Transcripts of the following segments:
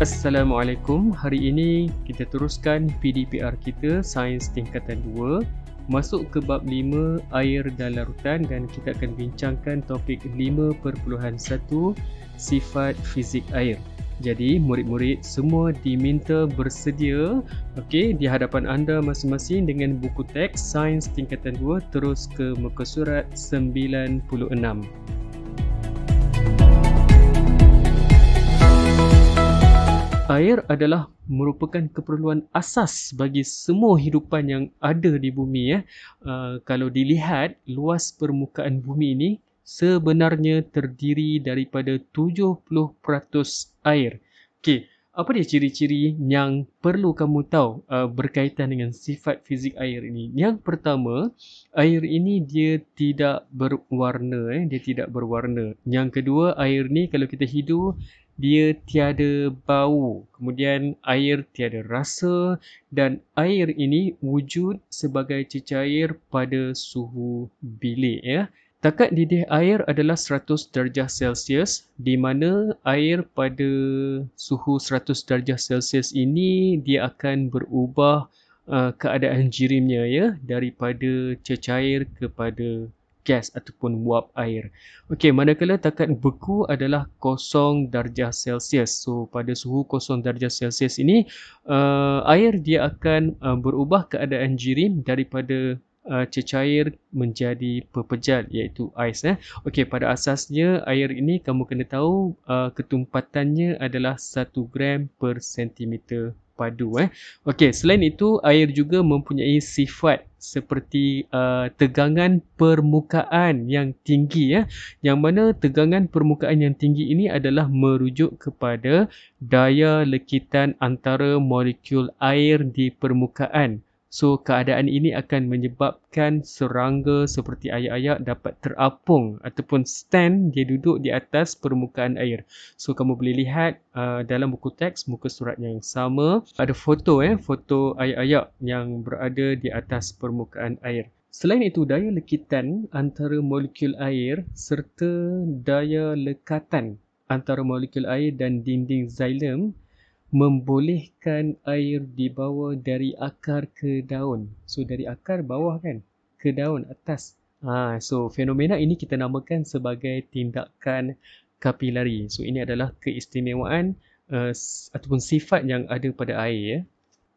Assalamualaikum. Hari ini kita teruskan PDPR kita Sains Tingkatan 2 masuk ke bab 5 air dan larutan dan kita akan bincangkan topik 5.1 sifat fizik air. Jadi murid-murid semua diminta bersedia okey di hadapan anda masing-masing dengan buku teks Sains Tingkatan 2 terus ke muka surat 96. Air adalah merupakan keperluan asas bagi semua hidupan yang ada di bumi ya. Uh, kalau dilihat luas permukaan bumi ini sebenarnya terdiri daripada 70% air. Okey, apa dia ciri-ciri yang perlu kamu tahu uh, berkaitan dengan sifat fizik air ini? Yang pertama, air ini dia tidak berwarna eh, dia tidak berwarna. Yang kedua, air ni kalau kita hidup dia tiada bau, kemudian air tiada rasa dan air ini wujud sebagai cecair pada suhu bilik ya. Takat didih air adalah 100 darjah Celsius di mana air pada suhu 100 darjah Celsius ini dia akan berubah uh, keadaan jirimnya ya daripada cecair kepada gas ataupun wap air. Okey, manakala takat beku adalah kosong darjah Celsius. So, pada suhu kosong darjah Celsius ini, uh, air dia akan uh, berubah keadaan jirim daripada uh, cecair menjadi pepejal iaitu ais. Eh. Okey, pada asasnya air ini kamu kena tahu uh, ketumpatannya adalah 1 gram per sentimeter padu eh. Okey, selain itu air juga mempunyai sifat seperti uh, tegangan permukaan yang tinggi ya. Yang mana tegangan permukaan yang tinggi ini adalah merujuk kepada daya lekitan antara molekul air di permukaan. So keadaan ini akan menyebabkan serangga seperti ayak-ayak dapat terapung ataupun stand dia duduk di atas permukaan air. So kamu boleh lihat uh, dalam buku teks muka surat yang sama ada foto eh foto ayak-ayak yang berada di atas permukaan air. Selain itu daya lekitan antara molekul air serta daya lekatan antara molekul air dan dinding xylem membolehkan air dibawa dari akar ke daun. So dari akar bawah kan ke daun atas. Ha, so fenomena ini kita namakan sebagai tindakan kapilari. So ini adalah keistimewaan uh, ataupun sifat yang ada pada air. Ya.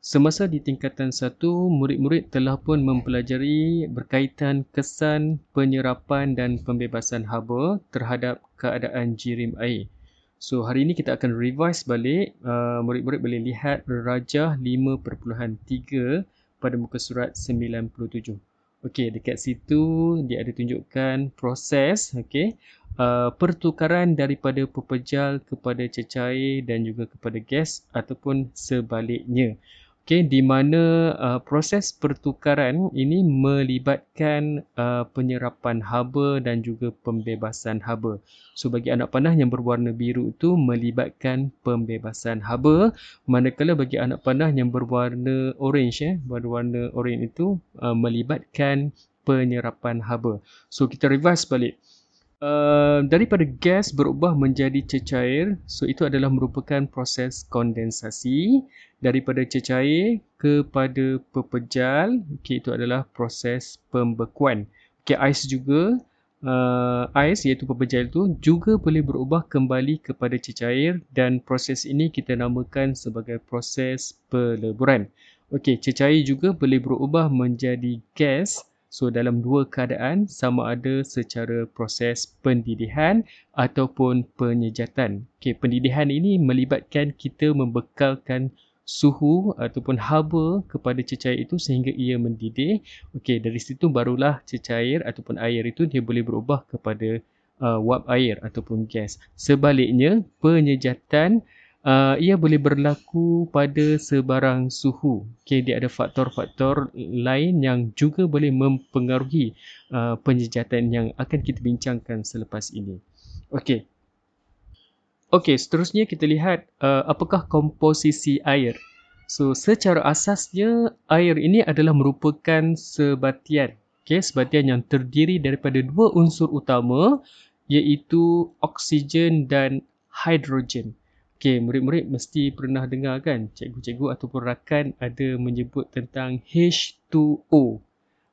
Semasa di tingkatan satu, murid-murid telah pun mempelajari berkaitan kesan penyerapan dan pembebasan haba terhadap keadaan jirim air. So hari ini kita akan revise balik uh, murid-murid boleh lihat rajah 5.3 pada muka surat 97. Okey, dekat situ dia ada tunjukkan proses okey uh, pertukaran daripada pepejal kepada cecair dan juga kepada gas ataupun sebaliknya. Okay, di mana uh, proses pertukaran ini melibatkan uh, penyerapan haba dan juga pembebasan haba. So bagi anak panah yang berwarna biru itu melibatkan pembebasan haba, manakala bagi anak panah yang berwarna orange eh, berwarna orange itu uh, melibatkan penyerapan haba. So kita reverse balik. Uh, daripada gas berubah menjadi cecair, so itu adalah merupakan proses kondensasi daripada cecair kepada pepejal, okay, itu adalah proses pembekuan. Okay, ais juga, uh, ais iaitu pepejal itu juga boleh berubah kembali kepada cecair dan proses ini kita namakan sebagai proses peleburan. Okay, cecair juga boleh berubah menjadi gas So dalam dua keadaan sama ada secara proses pendidihan ataupun penyejatan. Okay, pendidihan ini melibatkan kita membekalkan suhu ataupun haba kepada cecair itu sehingga ia mendidih. Okey, dari situ barulah cecair ataupun air itu dia boleh berubah kepada uh, wap air ataupun gas. Sebaliknya, penyejatan uh, ia boleh berlaku pada sebarang suhu. Okay, dia ada faktor-faktor lain yang juga boleh mempengaruhi uh, penjejatan yang akan kita bincangkan selepas ini. Okey. Okey, seterusnya kita lihat uh, apakah komposisi air. So, secara asasnya air ini adalah merupakan sebatian. Okay, sebatian yang terdiri daripada dua unsur utama iaitu oksigen dan hidrogen. Okay, murid-murid mesti pernah dengar kan cikgu-cikgu ataupun rakan ada menyebut tentang H2O.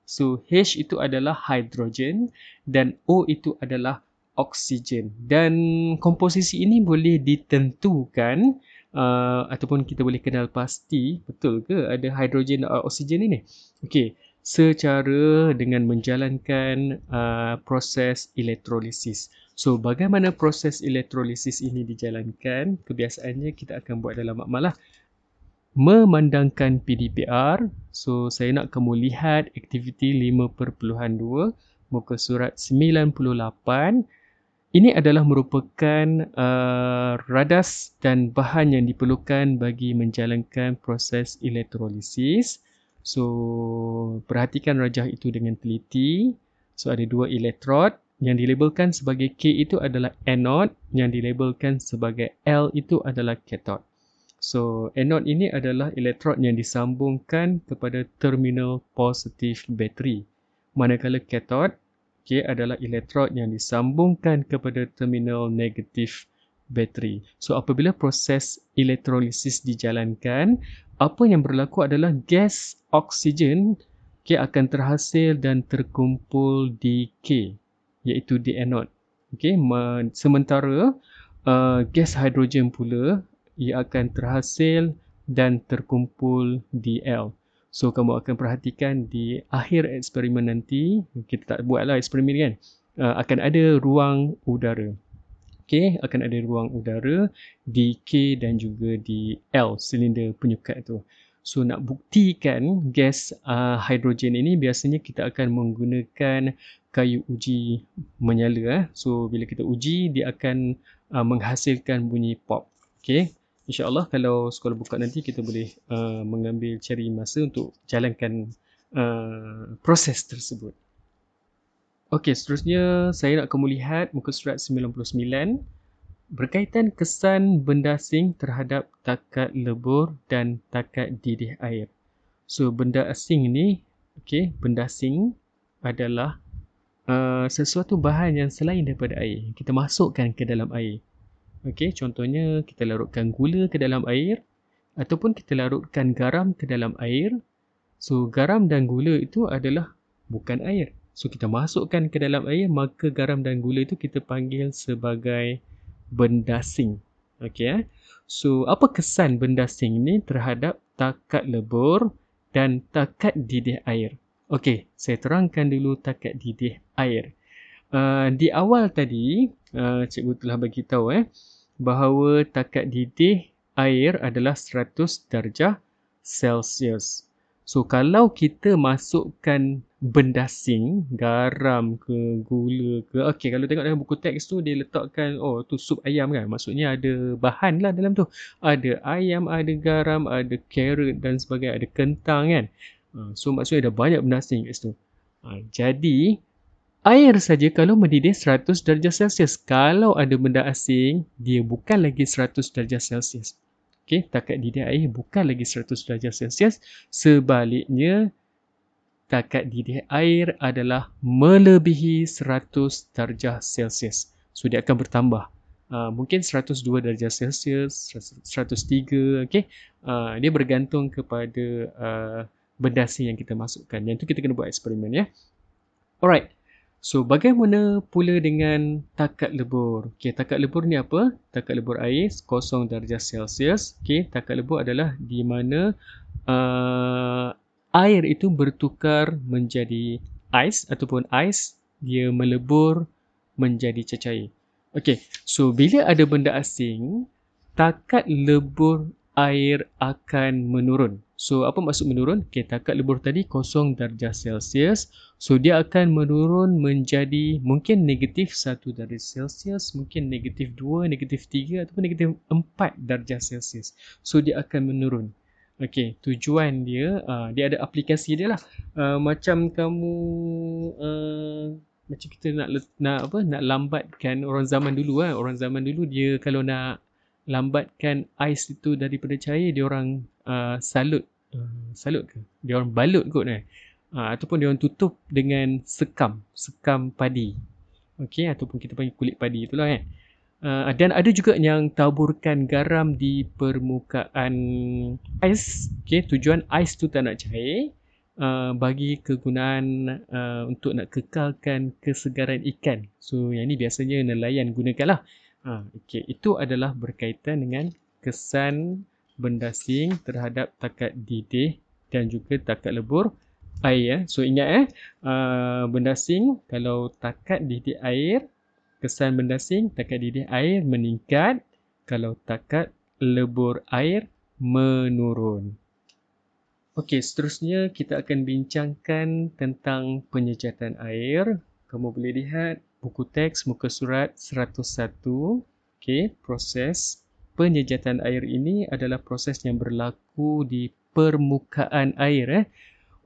So, H itu adalah hidrogen dan O itu adalah oksigen. Dan komposisi ini boleh ditentukan uh, ataupun kita boleh kenal pasti, betul ke ada hidrogen dan oksigen ini? Okay, secara dengan menjalankan uh, proses elektrolisis. So, bagaimana proses elektrolisis ini dijalankan? Kebiasaannya kita akan buat dalam makmalah memandangkan PDPR. So, saya nak kamu lihat aktiviti 5.2 muka surat 98. Ini adalah merupakan uh, radas dan bahan yang diperlukan bagi menjalankan proses elektrolisis. So, perhatikan rajah itu dengan teliti. So, ada dua elektrod yang dilabelkan sebagai K itu adalah anode, yang dilabelkan sebagai L itu adalah cathode. So, anode ini adalah elektrod yang disambungkan kepada terminal positif bateri. Manakala cathode okay, adalah elektrod yang disambungkan kepada terminal negatif bateri. So, apabila proses elektrolisis dijalankan, apa yang berlaku adalah gas oksigen okay, akan terhasil dan terkumpul di K iaitu di anode. Okey, sementara uh, gas hidrogen pula ia akan terhasil dan terkumpul di L. So kamu akan perhatikan di akhir eksperimen nanti, kita tak buatlah eksperimen kan, uh, akan ada ruang udara. Okey, akan ada ruang udara di K dan juga di L, silinder penyukat tu. So nak buktikan gas uh, hidrogen ini biasanya kita akan menggunakan kayu uji menyala. Eh. So bila kita uji dia akan uh, menghasilkan bunyi pop. Okay. InsyaAllah kalau sekolah buka nanti kita boleh uh, mengambil cari masa untuk jalankan uh, proses tersebut. Okay, seterusnya saya nak kamu lihat muka surat 99 berkaitan kesan benda asing terhadap takat lebur dan takat didih air. So benda asing ni, okay, benda asing adalah uh, sesuatu bahan yang selain daripada air. Kita masukkan ke dalam air. Okay, contohnya kita larutkan gula ke dalam air ataupun kita larutkan garam ke dalam air. So garam dan gula itu adalah bukan air. So kita masukkan ke dalam air maka garam dan gula itu kita panggil sebagai bendasing. Okey eh. So, apa kesan bendasing ni terhadap takat lebur dan takat didih air? Okey, saya terangkan dulu takat didih air. Uh, di awal tadi, uh, cikgu telah bagi tahu eh bahawa takat didih air adalah 100 darjah Celsius. So kalau kita masukkan benda asing, garam ke gula ke, okey kalau tengok dalam buku teks tu dia letakkan oh tu sup ayam kan. Maksudnya ada bahan lah dalam tu. Ada ayam, ada garam, ada carrot dan sebagainya, ada kentang kan. Ha, so maksudnya ada banyak benda asing kat situ. Ha, jadi air saja kalau mendidih 100 darjah Celsius. Kalau ada benda asing, dia bukan lagi 100 darjah Celsius. Okay, takat didih air bukan lagi 100 darjah Celsius. Sebaliknya, takat didih air adalah melebihi 100 darjah Celsius. So, dia akan bertambah. Uh, mungkin 102 darjah Celsius, 103, okay. Uh, dia bergantung kepada uh, bendasi yang kita masukkan. Yang itu kita kena buat eksperimen, ya. Alright. So, bagaimana pula dengan takat lebur? Okay, takat lebur ni apa? Takat lebur air 0 darjah Celsius. Okay, takat lebur adalah di mana uh, air itu bertukar menjadi ais ataupun ais dia melebur menjadi cecair. Okay, so bila ada benda asing, takat lebur air akan menurun. So apa maksud menurun? Okay, takat lebur tadi kosong darjah Celsius. So dia akan menurun menjadi mungkin negatif 1 darjah Celsius, mungkin negatif 2, negatif 3 ataupun negatif 4 darjah Celsius. So dia akan menurun. Okay, tujuan dia, uh, dia ada aplikasi dia lah. Uh, macam kamu, uh, macam kita nak nak apa nak lambatkan orang zaman dulu kan. Orang zaman dulu dia kalau nak lambatkan ais itu daripada cair dia orang uh, salut. Uh, salut ke? Dia orang balut kot eh. Uh, ataupun dia orang tutup dengan sekam sekam padi. Okey ataupun kita panggil kulit padi itulah kan Uh, dan ada juga yang taburkan garam di permukaan ais. Okay, tujuan ais tu tak nak cair uh, bagi kegunaan uh, untuk nak kekalkan kesegaran ikan. So yang ni biasanya nelayan gunakanlah. Uh, okay, itu adalah berkaitan dengan kesan bendasing terhadap takat didih dan juga takat lebur air. Eh. So ingat eh, uh, bendasing kalau takat didih air kesan bendasing takat didih air meningkat kalau takat lebur air menurun. Okey, seterusnya kita akan bincangkan tentang penyejatan air. Kamu boleh lihat buku teks muka surat 101. Okey, proses penyejatan air ini adalah proses yang berlaku di permukaan air eh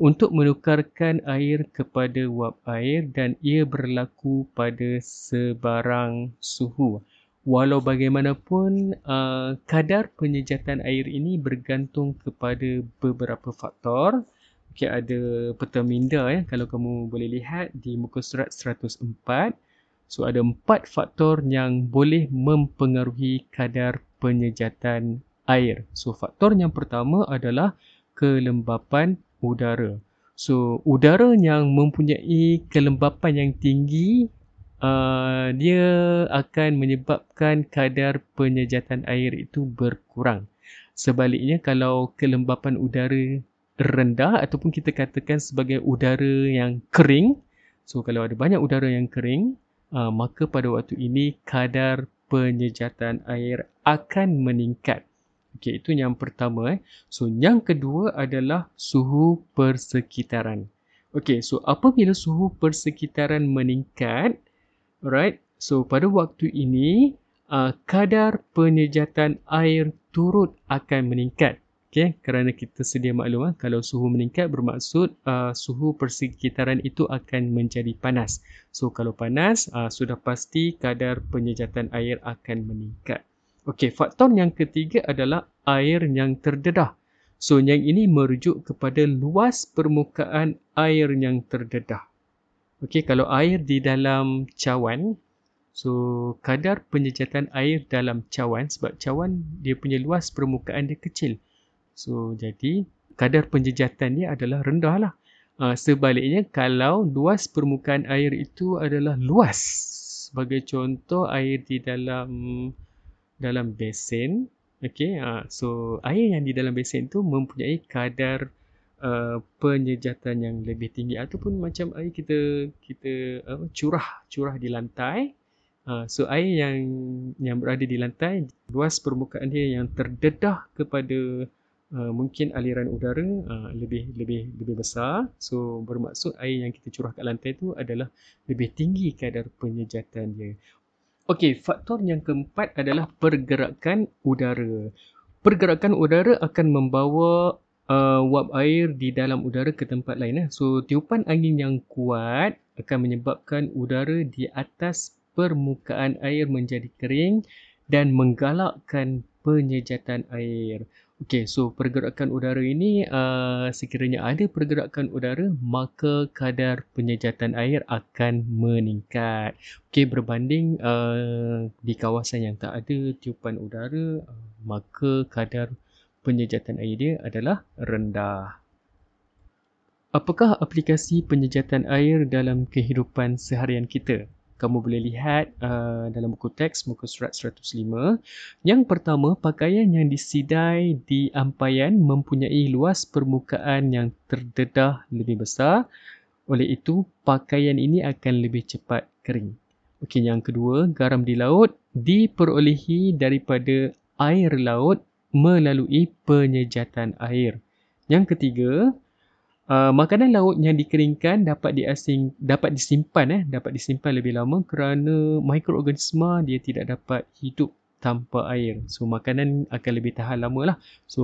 untuk menukarkan air kepada wap air dan ia berlaku pada sebarang suhu. Walau bagaimanapun, uh, kadar penyejatan air ini bergantung kepada beberapa faktor. Okay, ada peta minda ya, kalau kamu boleh lihat di muka surat 104. So, ada empat faktor yang boleh mempengaruhi kadar penyejatan air. So, faktor yang pertama adalah kelembapan udara. So, udara yang mempunyai kelembapan yang tinggi, uh, dia akan menyebabkan kadar penyejatan air itu berkurang. Sebaliknya, kalau kelembapan udara rendah ataupun kita katakan sebagai udara yang kering, so kalau ada banyak udara yang kering, uh, maka pada waktu ini kadar penyejatan air akan meningkat. Okey, itu yang pertama eh. So yang kedua adalah suhu persekitaran. Okey, so apabila suhu persekitaran meningkat, alright. So pada waktu ini uh, kadar penyejatan air turut akan meningkat. Okey, kerana kita sedia maklum uh, kalau suhu meningkat bermaksud uh, suhu persekitaran itu akan menjadi panas. So kalau panas, uh, sudah pasti kadar penyejatan air akan meningkat. Okey, faktor yang ketiga adalah air yang terdedah. So, yang ini merujuk kepada luas permukaan air yang terdedah. Okey, kalau air di dalam cawan, so kadar penyejatan air dalam cawan sebab cawan dia punya luas permukaan dia kecil. So, jadi kadar penjejatan dia adalah rendah lah. Uh, sebaliknya, kalau luas permukaan air itu adalah luas, sebagai contoh air di dalam dalam besen okey uh, so air yang di dalam besen tu mempunyai kadar uh, penyejatan yang lebih tinggi ataupun macam air kita kita uh, curah curah di lantai. Uh, so air yang yang berada di lantai luas permukaan dia yang terdedah kepada Uh, mungkin aliran udara uh, lebih lebih lebih besar. So bermaksud air yang kita curah kat lantai tu adalah lebih tinggi kadar penyejatan dia Okey, faktor yang keempat adalah pergerakan udara. Pergerakan udara akan membawa uh, wap air di dalam udara ke tempat lain. Eh. So, tiupan angin yang kuat akan menyebabkan udara di atas permukaan air menjadi kering dan menggalakkan penyejatan air. Okey, so pergerakan udara ini uh, sekiranya ada pergerakan udara maka kadar penyejatan air akan meningkat. Okey, berbanding uh, di kawasan yang tak ada tiupan udara uh, maka kadar penyejatan air dia adalah rendah. Apakah aplikasi penyejatan air dalam kehidupan seharian kita? Kamu boleh lihat uh, dalam buku teks muka surat 105. Yang pertama, pakaian yang disidai di ampaian mempunyai luas permukaan yang terdedah lebih besar. Oleh itu, pakaian ini akan lebih cepat kering. Okey, yang kedua, garam di laut diperolehi daripada air laut melalui penyejatan air. Yang ketiga, Uh, makanan laut yang dikeringkan dapat diasing dapat disimpan eh dapat disimpan lebih lama kerana mikroorganisma dia tidak dapat hidup tanpa air. So makanan akan lebih tahan lama lah. So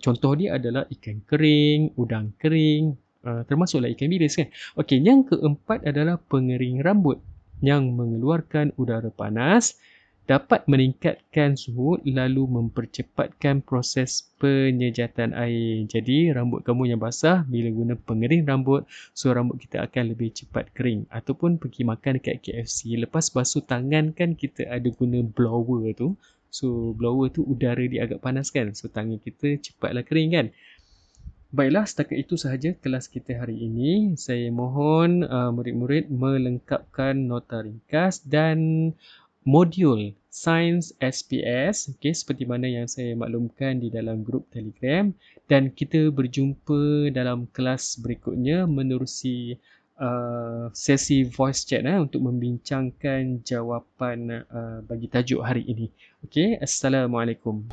contoh dia adalah ikan kering, udang kering, uh, termasuklah ikan bilis kan. Okey, yang keempat adalah pengering rambut yang mengeluarkan udara panas dapat meningkatkan suhu lalu mempercepatkan proses penyejatan air. Jadi rambut kamu yang basah bila guna pengering rambut so rambut kita akan lebih cepat kering ataupun pergi makan dekat KFC lepas basuh tangan kan kita ada guna blower tu. So blower tu udara dia agak panas kan so tangan kita cepatlah kering kan. Baiklah, setakat itu sahaja kelas kita hari ini. Saya mohon uh, murid-murid melengkapkan nota ringkas dan modul Sains SPS okay, seperti mana yang saya maklumkan di dalam grup Telegram dan kita berjumpa dalam kelas berikutnya menerusi uh, sesi voice chat eh, untuk membincangkan jawapan uh, bagi tajuk hari ini. Okay, Assalamualaikum.